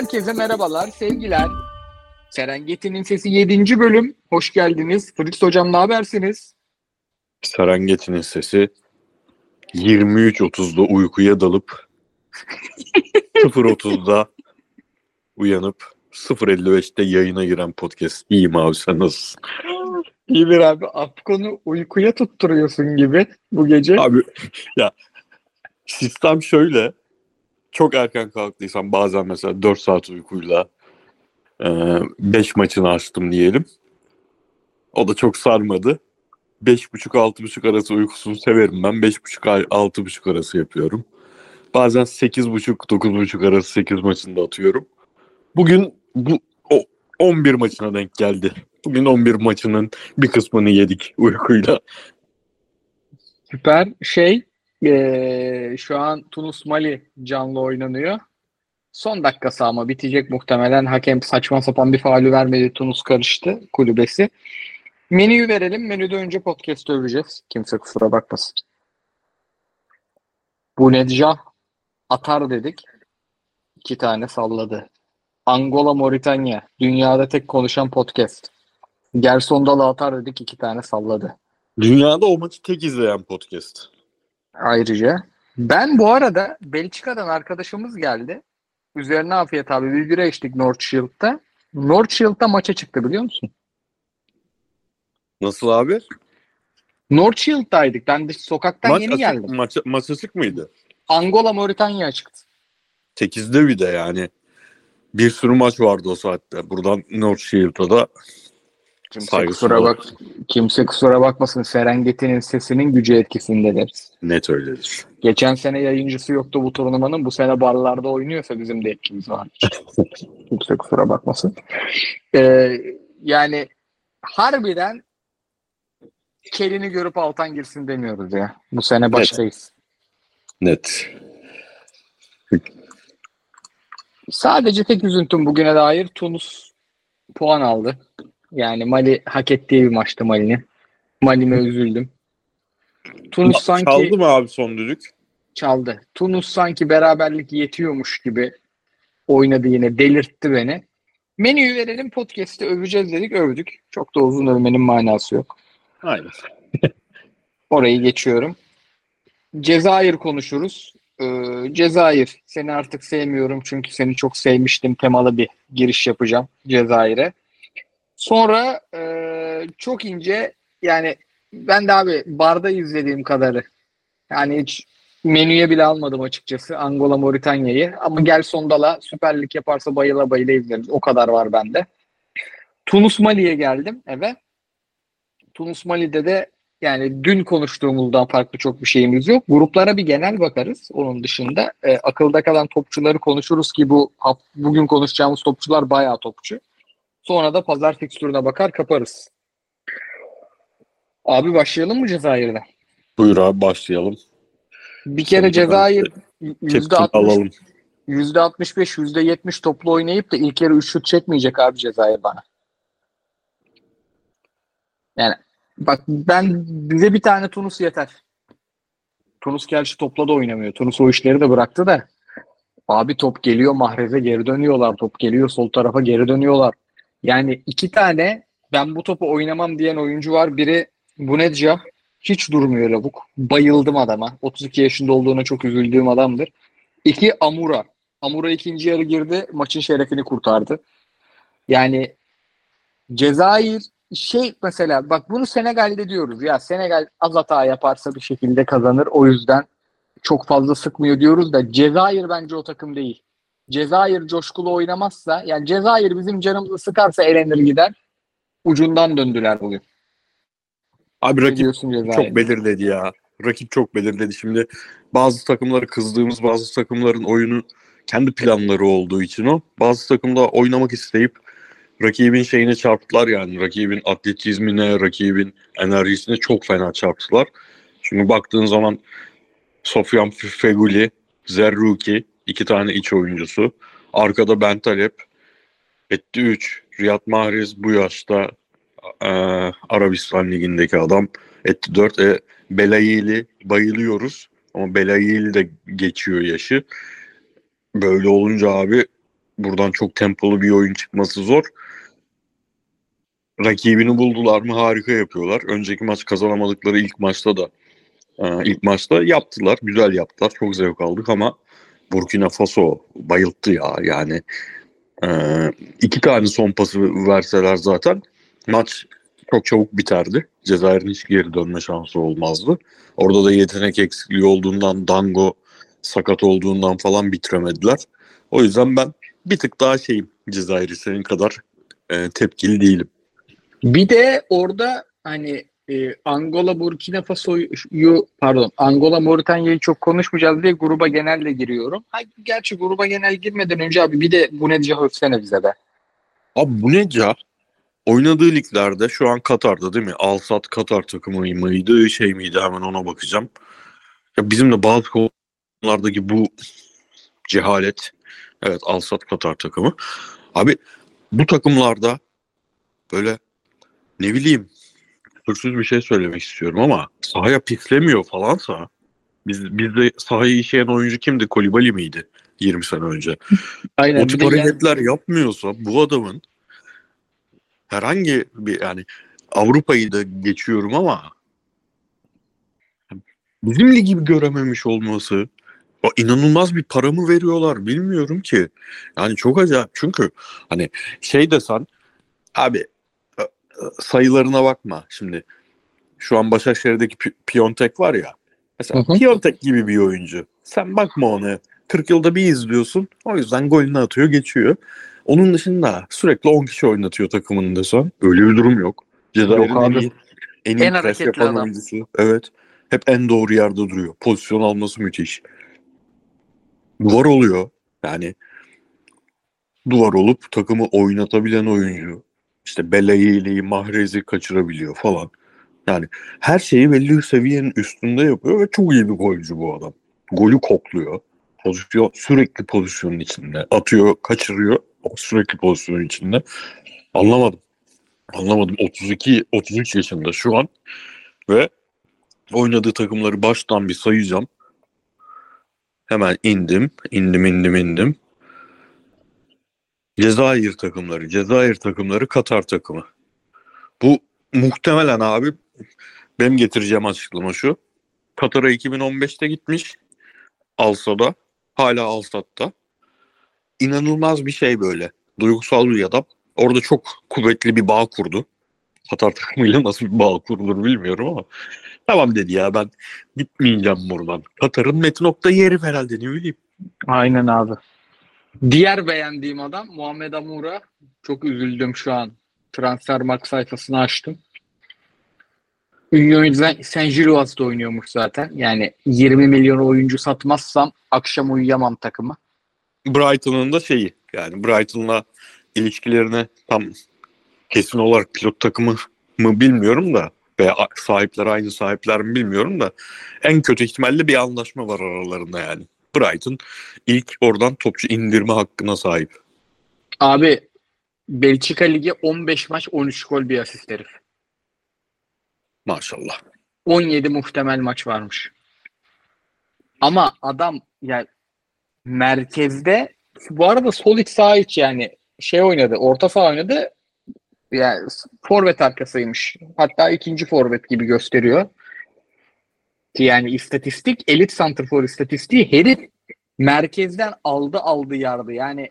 Herkese merhabalar, sevgiler. Serengeti'nin Sesi 7. bölüm. Hoş geldiniz. Fritz Hocam ne habersiniz? Serengeti'nin sesi 23.30'da uykuya dalıp 0.30'da uyanıp 0.55'te yayına giren podcast. İyiyim abi sen nasılsın? İyidir abi. Afkon'u uykuya tutturuyorsun gibi bu gece. Abi ya sistem şöyle çok erken kalktıysam bazen mesela 4 saat uykuyla 5 maçını açtım diyelim. O da çok sarmadı. 5.30-6.30 arası uykusunu severim ben. 5.30-6.30 arası yapıyorum. Bazen 8.30-9.30 arası 8 maçında atıyorum. Bugün bu o 11 maçına denk geldi. Bugün 11 maçının bir kısmını yedik uykuyla. Süper. Şey, eee, şu an Tunus Mali canlı oynanıyor. Son dakikası ama bitecek muhtemelen. Hakem saçma sapan bir faulü vermedi. Tunus karıştı kulübesi. Menüyü verelim. Menüde önce podcast öveceğiz. Kimse kusura bakmasın. Bu Nedjah atar dedik. İki tane salladı. Angola Moritanya. Dünyada tek konuşan podcast. Gerson Dalı atar dedik. iki tane salladı. Dünyada o maçı tek izleyen podcast. Ayrıca. Ben bu arada Belçika'dan arkadaşımız geldi. Üzerine afiyet abi. Bir bira içtik North Shield'da. North Shield'da maça çıktı biliyor musun? Nasıl abi? North Shield'daydık. Ben de sokaktan Maç yeni açık, geldim. maç, maç açık mıydı? Angola Moritanya çıktı. 8'de bir de yani. Bir sürü maç vardı o saatte. Buradan North Shield'a da Kimse Saygısız kusura bak kimse kusura bakmasın. Serengeti'nin sesinin gücü etkisinde deriz. net öyledir. Geçen sene yayıncısı yoktu bu turnuvanın. Bu sene barlarda oynuyorsa bizim de etkimiz var. kimse kusura bakmasın. Ee, yani harbiden kelini görüp altan girsin demiyoruz ya. Bu sene baştayız. Net. Sadece tek üzüntüm bugüne dair Tunus puan aldı. Yani Mali hak ettiği bir maçtı Mali'nin. Mali'me üzüldüm. Tunus sanki Çaldı mı abi son düdük? çaldı. Tunus sanki beraberlik yetiyormuş gibi oynadı yine. Delirtti beni. Menüyü verelim podcast'te öveceğiz dedik övdük. Çok da uzun övmenin manası yok. Aynen. Orayı geçiyorum. Cezayir konuşuruz. Ee, Cezayir seni artık sevmiyorum çünkü seni çok sevmiştim temalı bir giriş yapacağım Cezayir'e. Sonra e, çok ince yani ben de abi barda izlediğim kadarı yani hiç menüye bile almadım açıkçası Angola Moritanya'yı ama gel Sondala Süper Lig yaparsa bayıla bayıla izleriz. O kadar var bende. Tunus Mali'ye geldim eve. Tunus Mali'de de yani dün konuştuğumuzdan farklı çok bir şeyimiz yok. Gruplara bir genel bakarız. Onun dışında e, akılda kalan topçuları konuşuruz ki bu bugün konuşacağımız topçular bayağı topçu. Sonra da pazar fikstürüne bakar kaparız. Abi başlayalım mı Cezayir'den? Buyur abi başlayalım. Bir kere Tabii, Cezayir Tepkini %60, alalım. %65, %70 toplu oynayıp da ilk yarı 3 şut çekmeyecek abi Cezayir bana. Yani bak ben bize bir tane Tunus yeter. Tunus gerçi topla da oynamıyor. Tunus o işleri de bıraktı da. Abi top geliyor Mahrez'e geri dönüyorlar. Top geliyor sol tarafa geri dönüyorlar. Yani iki tane ben bu topu oynamam diyen oyuncu var. Biri Bunedja. Hiç durmuyor lavuk. Bayıldım adama. 32 yaşında olduğuna çok üzüldüğüm adamdır. İki Amura. Amura ikinci yarı girdi. Maçın şerefini kurtardı. Yani Cezayir şey mesela bak bunu Senegal'de diyoruz ya Senegal az hata yaparsa bir şekilde kazanır. O yüzden çok fazla sıkmıyor diyoruz da Cezayir bence o takım değil. Cezayir coşkulu oynamazsa yani Cezayir bizim canımızı sıkarsa elenir gider. Ucundan döndüler bugün. Abi rakip çok belirledi ya. Rakip çok belirledi. Şimdi bazı takımları kızdığımız bazı takımların oyunu kendi planları olduğu için o. Bazı takımda oynamak isteyip rakibin şeyine çarptılar yani. Rakibin atletizmine, rakibin enerjisine çok fena çarptılar. Şimdi baktığın zaman Sofyan Feguli, Zerruki iki tane iç oyuncusu. Arkada Bentaleb. Etti 3. Riyad Mahrez bu yaşta e, Arabistan Ligi'ndeki adam. Etti 4. E, Belayili bayılıyoruz. Ama Belayili de geçiyor yaşı. Böyle olunca abi buradan çok tempolu bir oyun çıkması zor. Rakibini buldular mı harika yapıyorlar. Önceki maç kazanamadıkları ilk maçta da e, ilk maçta yaptılar. Güzel yaptılar. Çok zevk aldık ama Burkina Faso bayılttı ya. Yani e, iki tane son pası verseler zaten maç çok çabuk biterdi. Cezayir'in hiç geri dönme şansı olmazdı. Orada da yetenek eksikliği olduğundan Dango sakat olduğundan falan bitiremediler. O yüzden ben bir tık daha şeyim Cezayir'i senin kadar e, tepkili değilim. Bir de orada hani e, Angola Burkina Faso'yu pardon Angola Moritanya'yı çok konuşmayacağız diye gruba genelle giriyorum. Ha, gerçi gruba genel girmeden önce abi bir de bu nece övsene bize be. Abi bu ne ca? Oynadığı liglerde şu an Katar'da değil mi? Alsat Katar takımı mıydı şey miydi hemen ona bakacağım. Ya bizim de bazı konulardaki bu cehalet evet Alsat Katar takımı. Abi bu takımlarda böyle ne bileyim küfürsüz bir şey söylemek istiyorum ama sahaya pislemiyor falansa biz, bizde sahayı işleyen oyuncu kimdi? Kolibali miydi? 20 sene önce. Aynen. o tip de yani- hareketler yapmıyorsa bu adamın herhangi bir yani Avrupa'yı da geçiyorum ama bizim ligi görememiş olması o inanılmaz bir para mı veriyorlar bilmiyorum ki. Yani çok acayip çünkü hani şey desen abi sayılarına bakma şimdi şu an Başakşehir'deki Pi- Piontek var ya mesela Hı hı. Piontek gibi bir oyuncu sen bakma ona 40 yılda bir izliyorsun o yüzden golünü atıyor geçiyor. Onun dışında sürekli 10 kişi oynatıyor takımını desen. Öyle bir durum yok. Cezayir'in Yok abi. en iyi, en iyi En hareketli yapan adam. oyuncusu. Evet. Hep en doğru yerde duruyor. Pozisyon alması müthiş. Duvar oluyor. Yani duvar olup takımı oynatabilen oyuncu. İşte Belayeli'yi, Mahrez'i kaçırabiliyor falan. Yani her şeyi belli bir seviyenin üstünde yapıyor ve çok iyi bir golcü bu adam. Golü kokluyor. Pozisyon sürekli pozisyonun içinde. Atıyor, kaçırıyor. Sürekli pozisyonun içinde. Anlamadım. Anlamadım. 32 33 yaşında şu an ve oynadığı takımları baştan bir sayacağım. Hemen indim, indim, indim, indim. Cezayir takımları, Cezayir takımları, Katar takımı. Bu muhtemelen abi benim getireceğim açıklama şu. Katar'a 2015'te gitmiş. Alsa'da. Hala Alsat'ta. İnanılmaz bir şey böyle. Duygusal bir adam. Orada çok kuvvetli bir bağ kurdu. Katar takımıyla nasıl bir bağ kurulur bilmiyorum ama. Tamam dedi ya ben gitmeyeceğim buradan. Katar'ın Metin Oktay yeri herhalde ne bileyim. Aynen abi. Diğer beğendiğim adam Muhammed Amura. Çok üzüldüm şu an. Transfermarkt sayfasını açtım. Ünlü oyuncu Saint Gillois'da oynuyormuş zaten. Yani 20 milyon oyuncu satmazsam akşam uyuyamam takıma. Brighton'ın da şeyi yani Brighton'la ilişkilerine tam kesin olarak pilot takımı mı bilmiyorum da veya sahipler aynı sahipler mi bilmiyorum da en kötü ihtimalle bir anlaşma var aralarında yani. Brighton ilk oradan topçu indirme hakkına sahip. Abi Belçika Ligi 15 maç 13 gol bir asist herif. Maşallah. 17 muhtemel maç varmış. Ama adam yani merkezde bu arada sol iç sağ iç yani şey oynadı. Orta saha oynadı. Yani forvet arkasıymış. Hatta ikinci forvet gibi gösteriyor. Ki yani istatistik elit santrfor istatistiği herif merkezden aldı aldı yardı. Yani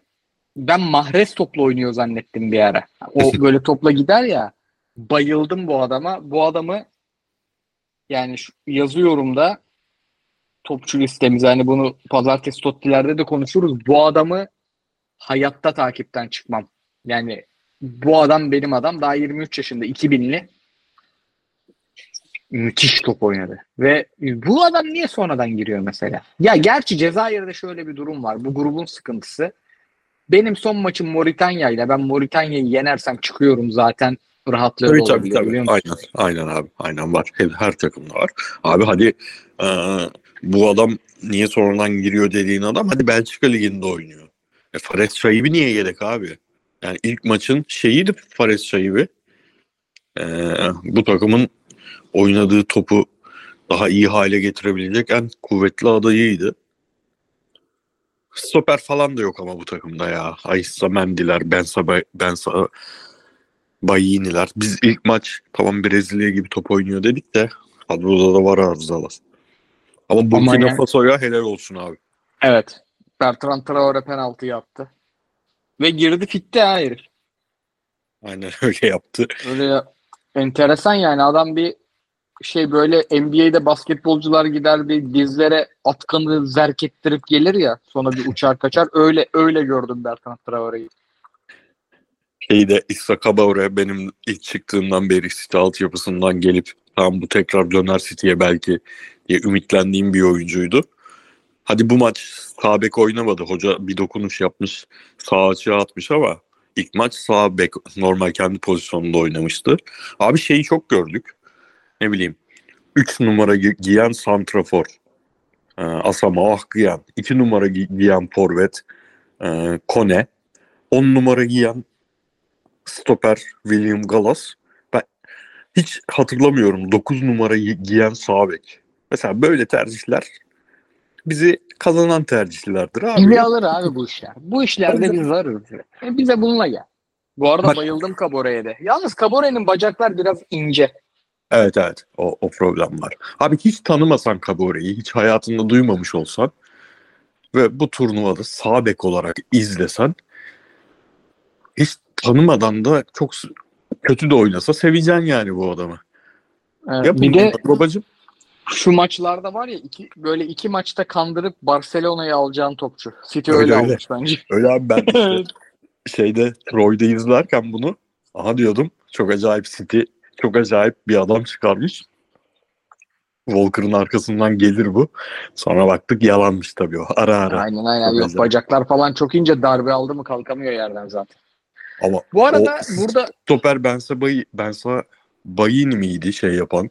ben Mahrez topla oynuyor zannettim bir ara. O böyle topla gider ya. Bayıldım bu adama. Bu adamı yani şu, yazıyorum da topçu listemize hani bunu pazartesi Totti'lerde de konuşuruz. Bu adamı hayatta takipten çıkmam. Yani bu adam benim adam. Daha 23 yaşında 2000'li. Müthiş top oynadı. Ve bu adam niye sonradan giriyor mesela? Ya gerçi Cezayir'de şöyle bir durum var. Bu grubun sıkıntısı. Benim son maçım Moritanya ile ben Moritanya'yı yenersem çıkıyorum zaten rahatlığı Tabii tabii olabilir, tabii. musun? Aynen, aynen abi. Aynen var. Her, her takımda var. Abi hadi e, bu adam niye sonradan giriyor dediğin adam hadi Belçika Ligi'nde oynuyor. E, Fares Şahibi niye yedek abi? Yani ilk maçın şeyiydi Fares Şahibi. E, bu takımın oynadığı topu daha iyi hale getirebilecek en kuvvetli adayıydı. Stoper falan da yok ama bu takımda ya. Aysa Mendiler, Bensa, Bensa Bayiniler. Biz ilk maç tamam Brezilya gibi top oynuyor dedik de kadroda da var arızalar. Ama Burkina yani- Faso'ya helal olsun abi. Evet. Bertrand Traore penaltı yaptı. Ve girdi fitti ha herif. Aynen öyle yaptı. Öyle enteresan yani adam bir şey böyle NBA'de basketbolcular gider bir dizlere atkanı zerk ettirip gelir ya sonra bir uçar kaçar öyle öyle gördüm Bertrand Traore'yi. Şeyde İsa Kabore benim ilk çıktığımdan beri City altyapısından gelip tam bu tekrar döner City'ye belki diye ümitlendiğim bir oyuncuydu. Hadi bu maç sağ bek oynamadı. Hoca bir dokunuş yapmış. Sağ açığa atmış ama ilk maç sağ bek normal kendi pozisyonunda oynamıştı. Abi şeyi çok gördük. Ne bileyim 3 numara gi- giyen santrafor. Ee, Asama Ahkıyan. 2 numara gi- giyen forvet. Ee, Kone. 10 numara giyen stoper William Gallas. Ben hiç hatırlamıyorum 9 numara gi- giyen sağ bek. Mesela böyle tercihler bizi kazanan tercihlerdir abi. Kimi alır abi bu işler? Bu işlerde biz varız. E bize bununla gel. Bu arada Bak- bayıldım Kabore'ye de. Yalnız Kabore'nin bacaklar biraz ince. Evet evet o, o problem var. Abi hiç tanımasan Kabore'yi, hiç hayatında duymamış olsan ve bu turnuvada sağ bek olarak izlesen hiç tanımadan da çok kötü de oynasa seveceksin yani bu adamı. Evet, Yapın bir de babacım. şu maçlarda var ya iki, böyle iki maçta kandırıp Barcelona'yı alacağın topçu. City öyle, Öyle, öyle. almış bence. Öyle abi ben işte şeyde Troy'da izlerken bunu aha diyordum çok acayip City çok acayip bir adam çıkarmış. Walker'ın arkasından gelir bu. Sonra baktık yalanmış tabii o. Ara ara. aynen aynen. Çok Yok acayip. bacaklar falan çok ince darbe aldı mı kalkamıyor yerden zaten. Ama Bu arada O- burada stoper Bensa Bay Bensa Bayini miydi şey yapan?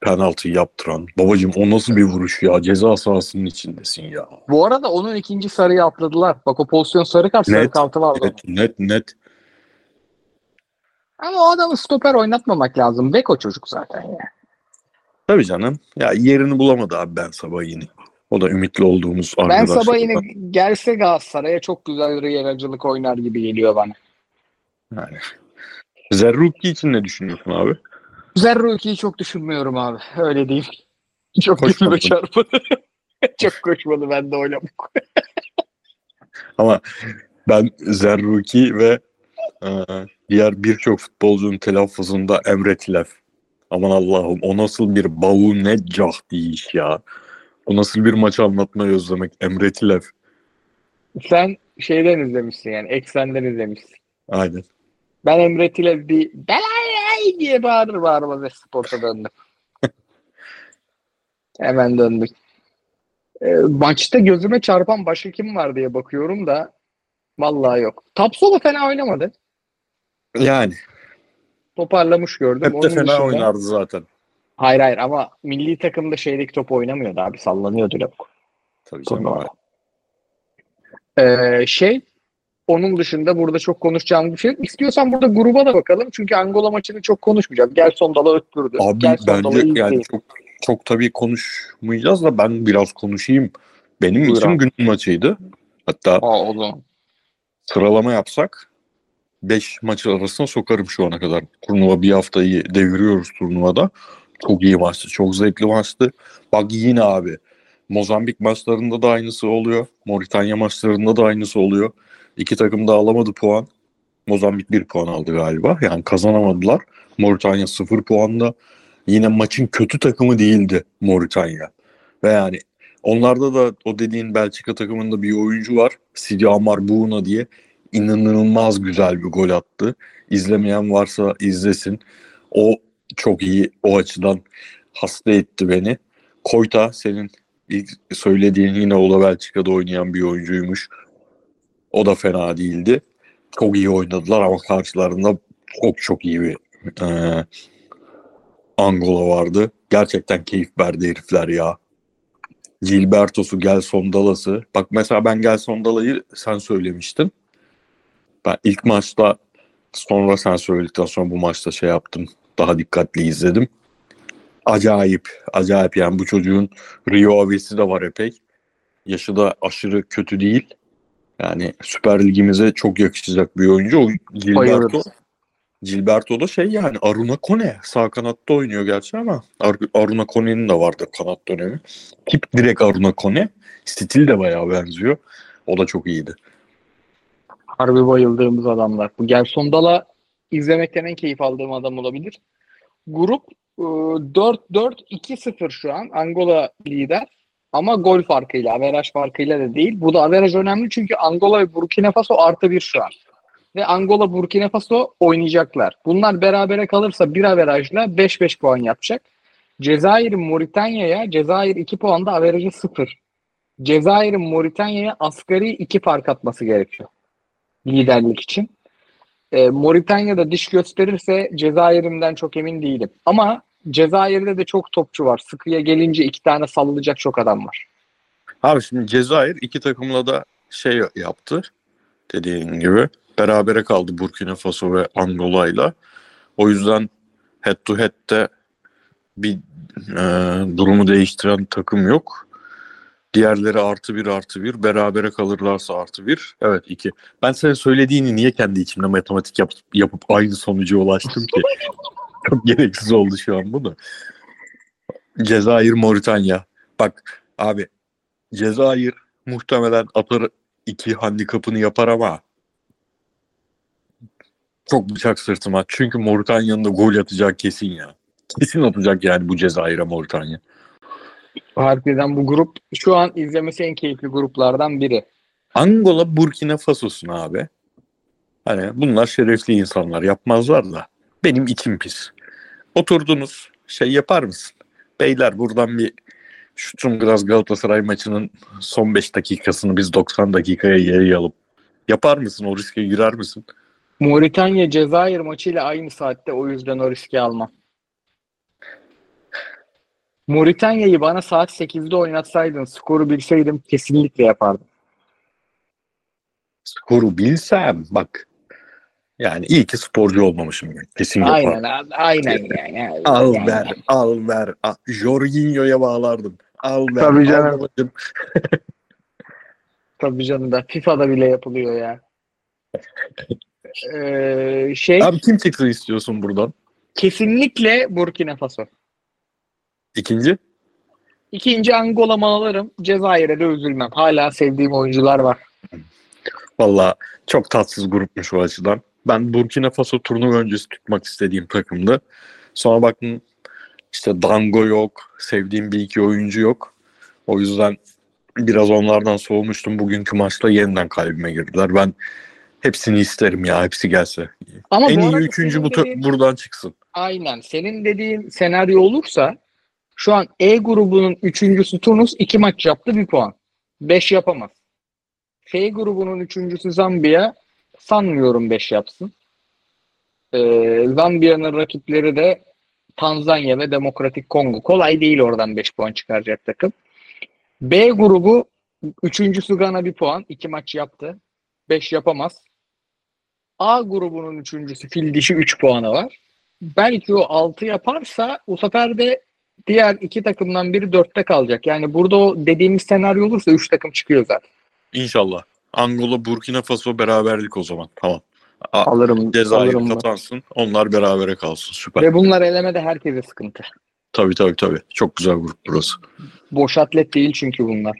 Penaltı yaptıran. Babacım o nasıl bir vuruş ya? Ceza sahasının içindesin ya. bu arada onun ikinci sarıyı atladılar. Bak o pozisyon sarı kart sarı Net, kartı vardı. onun. Net net net. Ama o adamı stoper oynatmamak lazım. Beko çocuk zaten ya. Tabii canım. Ya yerini bulamadı abi Bensa Bayini. O da ümitli olduğumuz Ben sabah yine gelse Galatasaray'a çok güzel riyeracılık oynar gibi geliyor bana. Yani. Zerruki için ne düşünüyorsun abi? Zerruki'yi çok düşünmüyorum abi. Öyle diyeyim. Çok gözüme çarpmadı. çok koşmadı ben de oynamak. Ama ben Zerruki ve diğer birçok futbolcunun telaffuzunda Emre Tilef. Aman Allah'ım o nasıl bir bavu ne cah iş ya. O nasıl bir maç anlatmayı özlemek Emre Tilef. Sen şeyden izlemişsin yani. Eksenden izlemişsin. Aynen. Ben Emre Tile bir belay diye bağırır bağırmaz ve sporta döndüm. Hemen döndüm. E, maçta gözüme çarpan başka kim var diye bakıyorum da vallahi yok. Tapsola fena oynamadı. Yani Toparlamış gördüm. hep de Onun fena dışında- oynardı zaten. Hayır hayır ama milli takımda şeydeki top oynamıyordu abi. Sallanıyordu lavuk. Tabii canım. Ee, şey onun dışında burada çok konuşacağım bir şey yok. İstiyorsan burada gruba da bakalım. Çünkü Angola maçını çok konuşmayacağız. Gel Sondal'a öttürdü. Abi Gel Sondal'a bence yani çok çok tabii konuşmayacağız da ben biraz konuşayım. Benim Buyur için abi. günün maçıydı. Hatta Aa, o zaman. Sıralama yapsak 5 maç arasına sokarım şu ana kadar. Turnuva bir haftayı deviriyoruz turnuvada. Çok iyi maçtı. Çok zevkli maçtı. Bak yine abi. Mozambik maçlarında da aynısı oluyor. Moritanya maçlarında da aynısı oluyor. İki takım da alamadı puan. Mozambik bir puan aldı galiba. Yani kazanamadılar. Moritanya sıfır puanla. Yine maçın kötü takımı değildi Moritanya. Ve yani onlarda da o dediğin Belçika takımında bir oyuncu var. Sidi Amar Buğna diye inanılmaz güzel bir gol attı. İzlemeyen varsa izlesin. O çok iyi o açıdan hasta etti beni. Koyta senin ilk söylediğin yine o da Belçika'da oynayan bir oyuncuymuş. O da fena değildi. Çok iyi oynadılar ama karşılarında çok çok iyi bir e, Angola vardı. Gerçekten keyif verdi herifler ya. Gilberto'su, Gelson Dalas'ı. Bak mesela ben Gelson Dala'yı sen söylemiştin. Ben ilk maçta sonra sen söyledikten sonra bu maçta şey yaptım. Daha dikkatli izledim. Acayip, acayip yani bu çocuğun Rio Aves'i de var epey. Yaşı da aşırı kötü değil. Yani Süper Ligimize çok yakışacak bir oyuncu. O Gilberto, Bayılırız. Gilberto da şey yani Aruna Kone. Sağ kanatta oynuyor gerçi ama Ar- Aruna Kone'nin de vardı kanat dönemi. Tip direkt Aruna Kone. Stil de bayağı benziyor. O da çok iyiydi. Harbi bayıldığımız adamlar. Bu Gerson Dala izlemekten en keyif aldığım adam olabilir. Grup e, 4-4-2-0 şu an. Angola lider. Ama gol farkıyla, averaj farkıyla da değil. Bu da averaj önemli çünkü Angola ve Burkina Faso artı bir şu an. Ve Angola, Burkina Faso oynayacaklar. Bunlar berabere kalırsa bir averajla 5-5 puan yapacak. Cezayir Moritanya'ya, Cezayir 2 puanda averajı 0. Cezayir'in Moritanya'ya asgari 2 fark atması gerekiyor liderlik için. E, Moritanya'da diş gösterirse Cezayir'imden çok emin değilim. Ama Cezayir'de de çok topçu var. Sıkıya gelince iki tane sallayacak çok adam var. Abi şimdi Cezayir iki takımla da şey yaptı. Dediğin gibi. Berabere kaldı Burkina Faso ve Angola'yla. O yüzden head to head'de bir e, durumu değiştiren takım yok. Diğerleri artı bir artı bir. Berabere kalırlarsa artı bir. Evet iki. Ben senin söylediğini niye kendi içimde matematik yap, yapıp aynı sonuca ulaştım ki? Çok gereksiz oldu şu an bu da. Cezayir, Moritanya. Bak abi Cezayir muhtemelen atar iki handikapını yapar ama çok bıçak sırtıma. Çünkü Moritanya'nın da gol atacak kesin ya. Kesin atacak yani bu Cezayir'e Moritanya. Harbiden bu grup şu an izlemesi en keyifli gruplardan biri. Angola Burkina Faso'sun abi. Hani bunlar şerefli insanlar yapmazlar da. Benim içim pis. Oturdunuz şey yapar mısın? Beyler buradan bir şu Çumgraz Galatasaray maçının son 5 dakikasını biz 90 dakikaya yayalım. Yapar mısın? O riske girer misin? Moritanya Cezayir maçıyla aynı saatte o yüzden o riski almam. Moritanya'yı bana saat 8'de oynatsaydın, skoru bilseydim kesinlikle yapardım. Skoru bilsem bak. Yani iyi ki sporcu olmamışım. Kesin yaparım. Aynen abi, aynen yani. Al Yani. ver, al ver. Jorginho'ya bağlardım. Al ver. Tabii al canım. babacım. Tabii canım da FIFA'da bile yapılıyor ya. Ee, şey Abi kim çıksın istiyorsun buradan? kesinlikle Burkina Faso. İkinci? İkinci Angola'mı alırım. Cezayir'e de üzülmem. Hala sevdiğim oyuncular var. Valla çok tatsız grupmuş o açıdan. Ben Burkina Faso turnuva öncesi tutmak istediğim takımdı. Sonra baktım işte Dango yok. Sevdiğim bir iki oyuncu yok. O yüzden biraz onlardan soğumuştum. Bugünkü maçta yeniden kalbime girdiler. Ben hepsini isterim ya. Hepsi gelse. Ama en bu iyi arada üçüncü senin bu dediğin- buradan çıksın. Aynen. Senin dediğin senaryo olursa şu an E grubunun üçüncüsü Tunus iki maç yaptı bir puan. Beş yapamaz. F grubunun üçüncüsü Zambiya sanmıyorum beş yapsın. Ee, Zambiya'nın rakipleri de Tanzanya ve Demokratik Kongo. Kolay değil oradan 5 puan çıkaracak takım. B grubu üçüncüsü Gana bir puan. iki maç yaptı. 5 yapamaz. A grubunun üçüncüsü Fil Dişi 3 puanı var belki o 6 yaparsa bu sefer de diğer iki takımdan biri 4'te kalacak. Yani burada o dediğimiz senaryo olursa 3 takım çıkıyor zaten. İnşallah. Angola, Burkina Faso beraberlik o zaman. Tamam. A- Alırım. Cezayir alırım ben. kazansın. Onlar berabere kalsın. Süper. Ve bunlar elemede herkese sıkıntı. Tabii tabii tabii. Çok güzel grup burası. Boş atlet değil çünkü bunlar.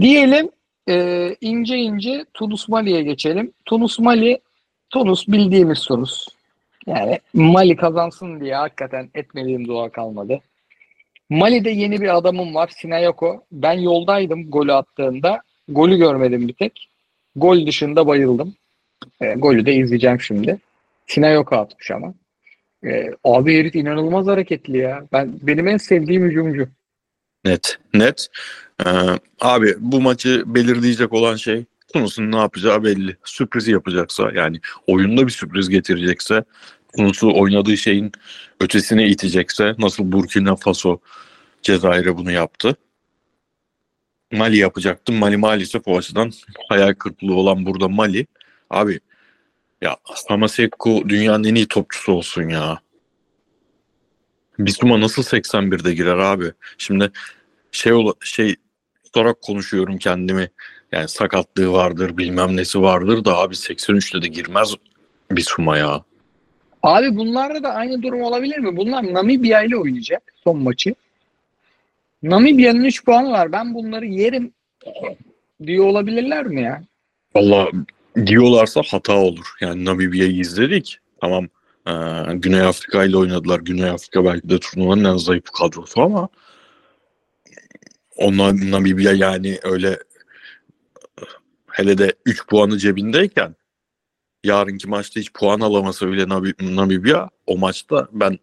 Diyelim e, ince ince Tunus Mali'ye geçelim. Tunus Mali, Tunus bildiğimiz Tunus. Yani Mali kazansın diye hakikaten etmediğim dua kalmadı. Mali'de yeni bir adamım var Sinayoko. Ben yoldaydım golü attığında. Golü görmedim bir tek. Gol dışında bayıldım. E, golü de izleyeceğim şimdi. Sinayoko atmış ama. E, abi herif inanılmaz hareketli ya. Ben benim en sevdiğim hücumcu. Net. Net. Ee, abi bu maçı belirleyecek olan şey Tunus'un ne yapacağı belli. Sürpriz yapacaksa yani oyunda bir sürpriz getirecekse Tunus'u oynadığı şeyin ötesine itecekse nasıl Burkina Faso Cezayir'e bunu yaptı. Mali yapacaktı. Mali maalesef o açıdan hayal kırıklığı olan burada Mali. Abi ya Samaseko dünyanın en iyi topçusu olsun ya. Bisuma nasıl 81'de girer abi? Şimdi şey şey tutarak konuşuyorum kendimi. Yani sakatlığı vardır, bilmem nesi vardır da abi 83'te de girmez bir suma ya. Abi bunlarda da aynı durum olabilir mi? Bunlar Namibya ile oynayacak son maçı. Namibya'nın 3 puanı var. Ben bunları yerim diyor olabilirler mi ya? Valla diyorlarsa hata olur. Yani Namibya'yı izledik. Tamam ee, Güney Afrika ile oynadılar. Güney Afrika belki de turnuvanın en zayıf kadrosu ama onlar Namibya yani öyle hele de 3 puanı cebindeyken yarınki maçta hiç puan alamasa bile Namibya o maçta ben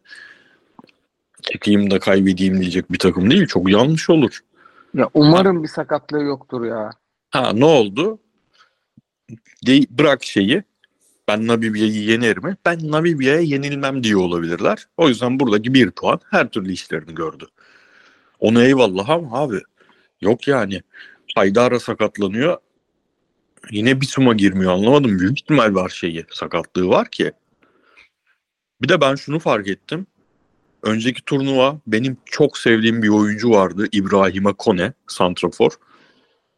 çıkayım da kaybedeyim diyecek bir takım değil. Çok yanlış olur. Ya umarım bir sakatlığı yoktur ya. Ha ne oldu? De- bırak şeyi. Ben Namibya'yı yener mi? Ben Namibya'ya yenilmem diye olabilirler. O yüzden buradaki bir puan her türlü işlerini gördü. Ona eyvallah ama abi yok yani. Haydara sakatlanıyor. Yine bir suma girmiyor anlamadım. Büyük ihtimal var şeyi sakatlığı var ki. Bir de ben şunu fark ettim. Önceki turnuva benim çok sevdiğim bir oyuncu vardı. İbrahima Kone, Santrafor.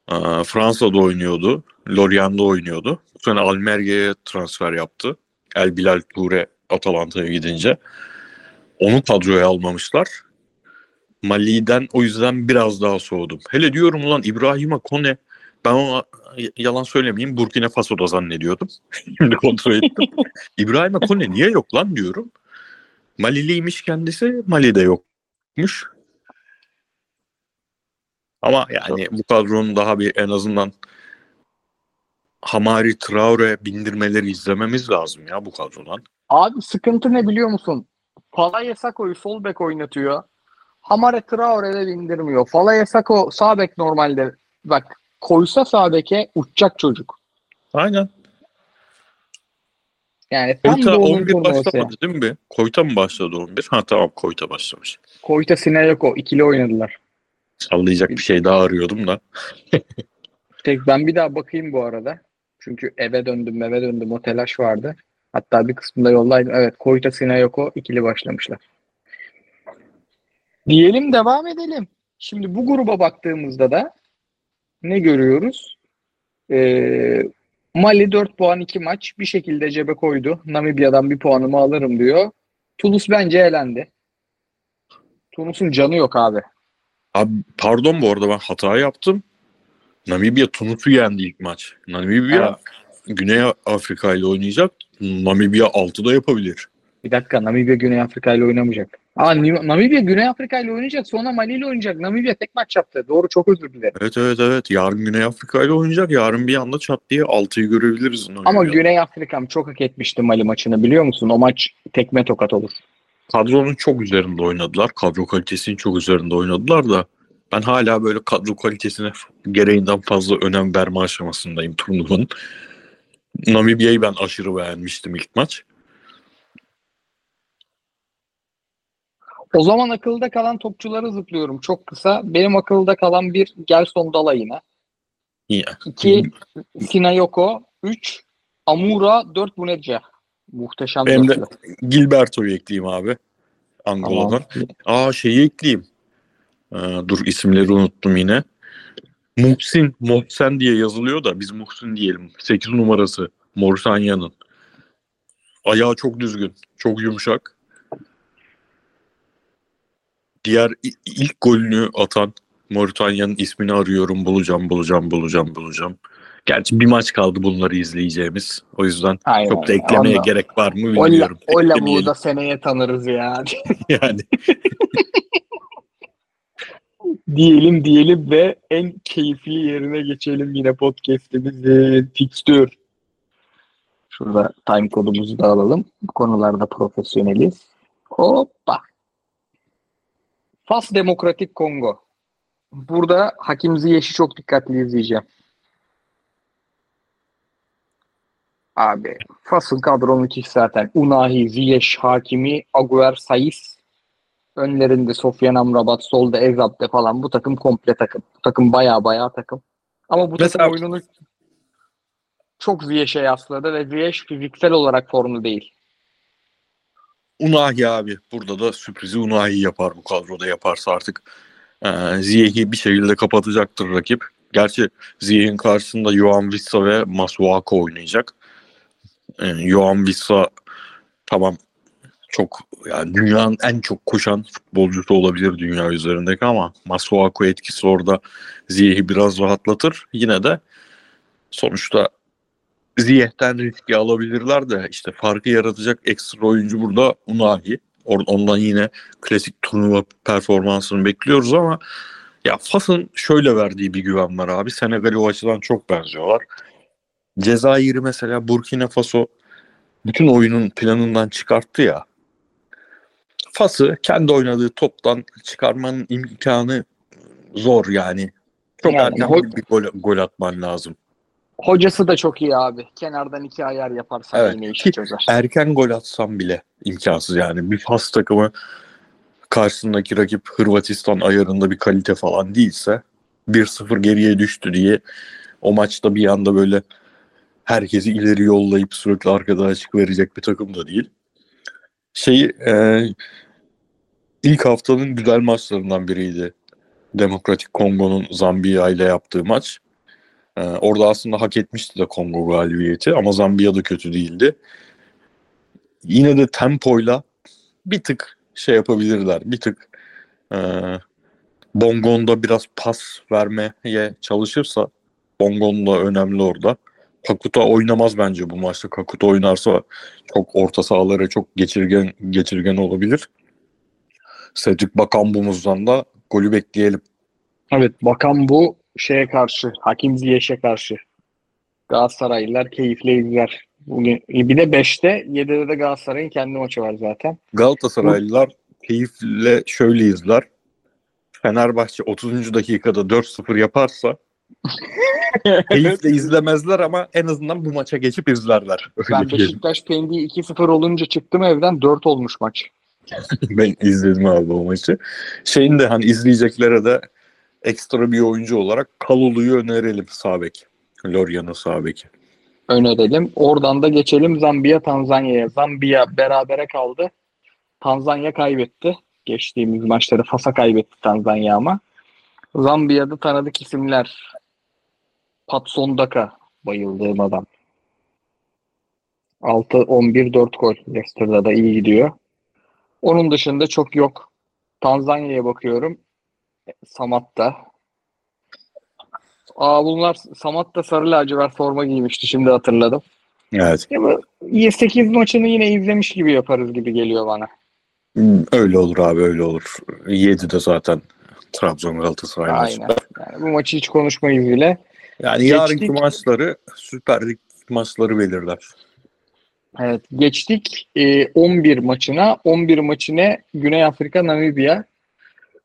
Aa, Fransa'da oynuyordu. Lorient'de oynuyordu. Bu sene Almeria'ya transfer yaptı. El Bilal Toure Atalanta'ya gidince. Onu kadroya almamışlar. Mali'den o yüzden biraz daha soğudum. Hele diyorum ulan İbrahim'a Kone ben ona yalan söylemeyeyim Burkina Faso'da zannediyordum. Şimdi kontrol ettim. İbrahim'a Kone niye yok lan diyorum. Maliliymiş kendisi. Mali'de yokmuş. Ama yani bu kadronun daha bir en azından Hamari Traore bindirmeleri izlememiz lazım ya bu kadrodan. Abi sıkıntı ne biliyor musun? Falaye Sako'yu sol bek oynatıyor. Hamare Traore'de bindirmiyor. Falaye Sako sağ bek normalde. Bak koysa sağ beke uçacak çocuk. Aynen. Yani tam Koyta da onun 11 turnuvası. başlamadı değil mi? Koyta mı başladı 11? Ha tamam Koyta başlamış. Koyta Sinayoko ikili oynadılar. Sallayacak bir şey daha arıyordum da. Tek ben bir daha bakayım bu arada. Çünkü eve döndüm eve döndüm o telaş vardı. Hatta bir kısmında yoldaydım. Evet Koyta Sinayoko ikili başlamışlar. Diyelim devam edelim. Şimdi bu gruba baktığımızda da ne görüyoruz? Ee, Mali 4 puan 2 maç bir şekilde cebe koydu. Namibya'dan bir puanımı alırım diyor. Tunus bence elendi. Tunus'un canı yok abi. Abi pardon bu arada ben hata yaptım. Namibya Tunus'u yendi ilk maç. Namibya Güney Afrika ile oynayacak. Namibya 6'da yapabilir. Bir dakika Namibya Güney Afrika ile oynamayacak. Aa Namibya Güney Afrika ile oynayacak sonra Mali ile oynayacak. Namibya tek maç yaptı. Doğru çok özür dilerim. Evet evet evet. Yarın Güney Afrika ile oynayacak. Yarın bir anda çat diye 6'yı görebiliriz. Ama Namibya'da. Güney Afrika'm çok hak etmişti Mali maçını biliyor musun? O maç tekme tokat olur. kadronun çok üzerinde oynadılar. Kadro kalitesinin çok üzerinde oynadılar da ben hala böyle kadro kalitesine gereğinden fazla önem verme aşamasındayım turnuvanın. Namibya'yı ben aşırı beğenmiştim ilk maç. O zaman akılda kalan topçuları zıplıyorum çok kısa. Benim akılda kalan bir Gelson Dala yine. İyi. İki Sinayoko. Üç Amura. Dört Bunedja. Muhteşem Benim de-. Gilberto'yu ekleyeyim abi. Angola'dan. Tamam. Aa şeyi ekleyeyim. Ee, dur isimleri unuttum yine. Muhsin, Mohsen diye yazılıyor da biz Muhsin diyelim. 8 numarası Moritanya'nın. Ayağı çok düzgün, çok yumuşak. Diğer ilk golünü atan Moritanya'nın ismini arıyorum. Bulacağım, bulacağım, bulacağım, bulacağım. Gerçi bir maç kaldı bunları izleyeceğimiz. O yüzden Aynen. çok da eklemeye Ondan- gerek var mı bilmiyorum. o lavuğu da seneye tanırız ya. yani. diyelim diyelim ve en keyifli yerine geçelim yine podcast'imizin fikstür. Şurada time kodumuzu da alalım. Bu konularda profesyoneliz. Hoppa. Fas Demokratik Kongo. Burada Hakim Ziyech'i çok dikkatli izleyeceğim. Abi Fas'ın kadronun iki zaten. Unahi, Ziyech, Hakimi, Aguer, Saiz. Önlerinde Sofyan Amrabat, solda Ezabde falan. Bu takım komple takım. Bu takım baya baya takım. Ama bu Mesela- takım oyununu çok Ziyech'e yasladı ve Ziyech fiziksel olarak formlu değil. Unahi abi. Burada da sürprizi Unahi yapar bu kadroda yaparsa artık. Ee, Ziyech'i bir şekilde kapatacaktır rakip. Gerçi Ziyech'in karşısında Johan Wissa ve Masuako oynayacak. Ee, Johan Wissa tamam çok yani dünyanın en çok koşan futbolcusu olabilir dünya üzerindeki ama Masuako etkisi orada Ziyech'i biraz rahatlatır. Yine de sonuçta Ziyech'ten riski alabilirler de işte farkı yaratacak ekstra oyuncu burada Unahi. Ondan yine klasik turnuva performansını bekliyoruz ama ya Fas'ın şöyle verdiği bir güven var abi. Senegal'e o açıdan çok benziyorlar. Cezayir'i mesela Burkina Faso bütün oyunun planından çıkarttı ya. Fas'ı kendi oynadığı toptan çıkarmanın imkanı zor yani. Çok Yani erken bir gol, gol atman lazım. Hocası da çok iyi abi. Kenardan iki ayar yaparsan Evet. yine işi çözer. Erken gol atsam bile imkansız yani. Bir Fas takımı karşısındaki rakip Hırvatistan ayarında bir kalite falan değilse 1-0 geriye düştü diye o maçta bir anda böyle herkesi ileri yollayıp sürekli arkada açık verecek bir takım da değil. Şey e, ilk haftanın güzel maçlarından biriydi. Demokratik Kongo'nun Zambiya ile yaptığı maç. E, orada aslında hak etmişti de Kongo galibiyeti ama Zambiya da kötü değildi. Yine de tempoyla bir tık şey yapabilirler. Bir tık e, Bongon'da biraz pas vermeye çalışırsa Bongon da önemli orada. Kakuta oynamaz bence bu maçta. Kakuta oynarsa çok orta sahalara çok geçirgen geçirgen olabilir. Cedric Bakambumuzdan da golü bekleyelim. Evet bakan bu şeye karşı. Hakim Ziyech'e karşı. Galatasaraylılar keyifle izler. Bugün, bir de 5'te 7'de de Galatasaray'ın kendi maçı var zaten. Galatasaraylılar keyifle şöyle izler. Fenerbahçe 30. dakikada 4-0 yaparsa keyifle izlemezler ama en azından bu maça geçip izlerler. Öyle Ben. Beşiktaş Pendik'i 2-0 olunca çıktım evden 4 olmuş maç. ben izledim abi o maçı. Şeyin de hani izleyeceklere de ekstra bir oyuncu olarak Kalulu'yu önerelim sağ bek. Lorient'in sağ beki. Önerelim. Oradan da geçelim Zambiya Tanzanya'ya. Zambiya berabere kaldı. Tanzanya kaybetti. Geçtiğimiz maçları Fas'a kaybetti Tanzanya ama. Zambiya'da tanıdık isimler. Patson Daka bayıldığım adam. 6-11-4 gol. Leicester'da da iyi gidiyor. Onun dışında çok yok. Tanzanya'ya bakıyorum. Samat'ta. Aa bunlar Samat'ta sarı lacivert forma giymişti. Şimdi hatırladım. Evet. Bu 8 maçını yine izlemiş gibi yaparız gibi geliyor bana. Hmm, Öyle olur abi öyle olur. 7 de zaten Trabzon Galatasaray. Aynen. Yani bu maçı hiç konuşmayız bile. Yani Geçtik. yarınki maçları Süper Lig maçları belirler. Evet geçtik e, 11 maçına. 11 maçına Güney Afrika Namibya.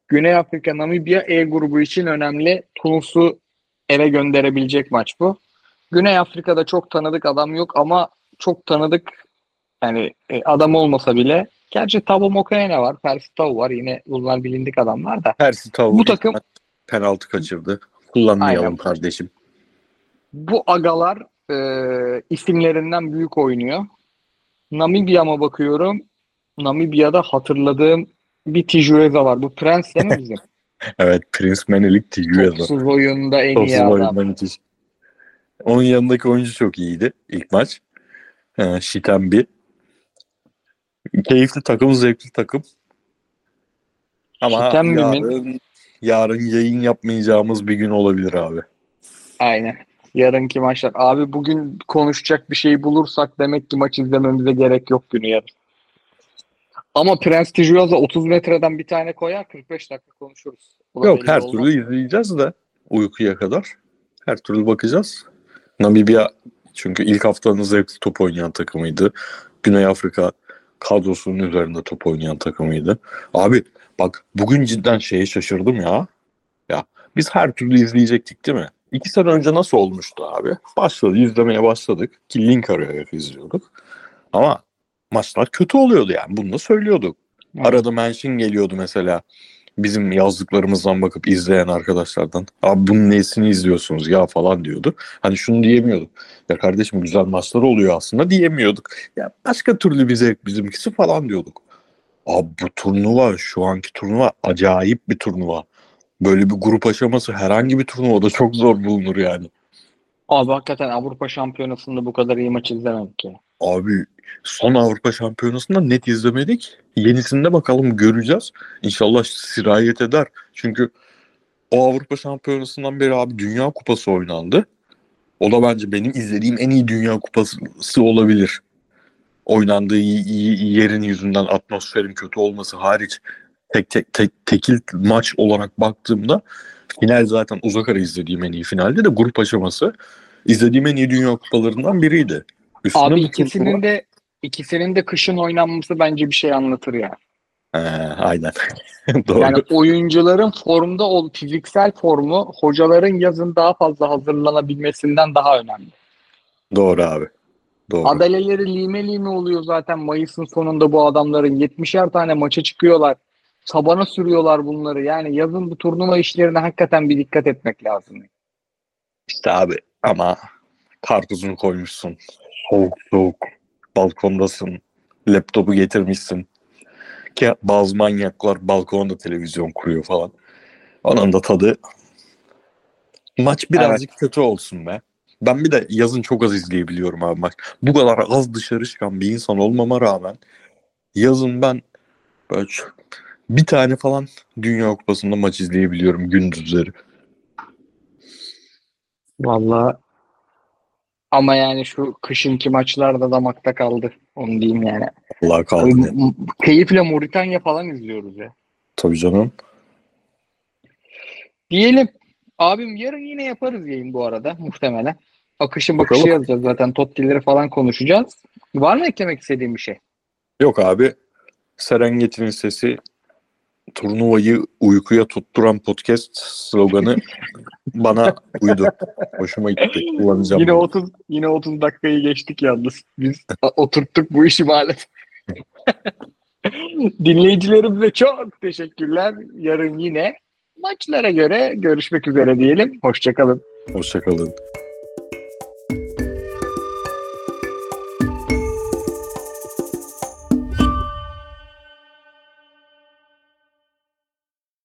Güney Afrika Namibya E grubu için önemli. Tunus'u eve gönderebilecek maç bu. Güney Afrika'da çok tanıdık adam yok ama çok tanıdık yani e, adam olmasa bile gerçi Tabo Mokoena var, Persi Tau var. Yine bunlar bilindik adamlar da. Persi Tavuk Bu takım- penaltı kaçırdı. Kullanmayalım Aynen. kardeşim. Bu agalar e, isimlerinden büyük oynuyor. Namibya'ma bakıyorum. Namibya'da hatırladığım bir Tijueza var. Bu Prens değil mi bizim? Evet Prince Menelik Tigueza. Topsuz oyunda en iyi Topsuz adam. oyunda müthiş. Onun yanındaki oyuncu çok iyiydi ilk maç. Ee, Şitembi. Keyifli takım, zevkli takım. Ama Şitembi'nin- yarın, yarın yayın yapmayacağımız bir gün olabilir abi. Aynen. Yarınki maçlar. Abi bugün konuşacak bir şey bulursak demek ki maç izlememize gerek yok günü yarın. Ama Prens Tijueza 30 metreden bir tane koyar 45 dakika konuşuruz. Bu da Yok her olmaz. türlü izleyeceğiz de uykuya kadar. Her türlü bakacağız. Namibya çünkü ilk haftanın zevkli top oynayan takımıydı. Güney Afrika kadrosunun üzerinde top oynayan takımıydı. Abi bak bugün cidden şeye şaşırdım ya. Ya biz her türlü izleyecektik değil mi? İki sene önce nasıl olmuştu abi? Başladı izlemeye başladık. Ki link arayarak izliyorduk. Ama maçlar kötü oluyordu yani. Bunu da söylüyorduk. Evet. Arada mention geliyordu mesela bizim yazdıklarımızdan bakıp izleyen arkadaşlardan. Abi bunun nesini izliyorsunuz ya falan diyordu. Hani şunu diyemiyorduk. Ya kardeşim güzel maçlar oluyor aslında diyemiyorduk. Ya başka türlü bir zevk bizimkisi falan diyorduk. Abi bu turnuva şu anki turnuva acayip bir turnuva. Böyle bir grup aşaması herhangi bir turnuvada çok zor bulunur yani. Abi hakikaten Avrupa Şampiyonası'nda bu kadar iyi maç izlemedik ya. Abi son Avrupa Şampiyonası'nda net izlemedik. Yenisinde bakalım göreceğiz. İnşallah sirayet eder. Çünkü o Avrupa Şampiyonası'ndan beri abi Dünya Kupası oynandı. O da bence benim izlediğim en iyi Dünya Kupası olabilir. Oynandığı yerin yüzünden atmosferin kötü olması hariç tek tek tek tekil maç olarak baktığımda final zaten uzak ara izlediğim en iyi finalde de grup aşaması izlediğim en iyi Dünya Kupalarından biriydi. Üstüne Abi ikisinin de ikisinin de kışın oynanması bence bir şey anlatır ya. He, aynen. Doğru. Yani oyuncuların formda ol fiziksel formu hocaların yazın daha fazla hazırlanabilmesinden daha önemli. Doğru abi. Doğru. Adaleleri lime lime oluyor zaten Mayıs'ın sonunda bu adamların 70'er tane maça çıkıyorlar. Tabana sürüyorlar bunları. Yani yazın bu turnuva işlerine hakikaten bir dikkat etmek lazım. İşte abi ama karpuzunu koymuşsun. Soğuk soğuk. Balkondasın. Laptopu getirmişsin. Ki bazı manyaklar balkonda televizyon kuruyor falan. Onun da tadı maç birazcık kötü olsun be. Ben bir de yazın çok az izleyebiliyorum abi maç. Bu kadar az dışarı çıkan bir insan olmama rağmen yazın ben böyle çok- bir tane falan Dünya Kupası'nda maç izleyebiliyorum gündüzleri. Vallahi ama yani şu kışınki maçlar da damakta kaldı. Onu diyeyim yani. Allah kaldı. M- m- Keyifle Moritanya falan izliyoruz ya. Tabii canım. Diyelim. Abim yarın yine yaparız yayın bu arada muhtemelen. Akışı Bakalım. bakışı yazacağız zaten. Tottileri falan konuşacağız. Var mı eklemek istediğin bir şey? Yok abi. Serengeti'nin sesi turnuvayı uykuya tutturan podcast sloganı bana uydu. Hoşuma gitti. Kullanacağım. Yine bunu. 30 yine 30 dakikayı geçtik yalnız. Biz oturttuk bu işi maalesef. Dinleyicilerimize çok teşekkürler. Yarın yine maçlara göre görüşmek üzere diyelim. Hoşçakalın. Hoşçakalın.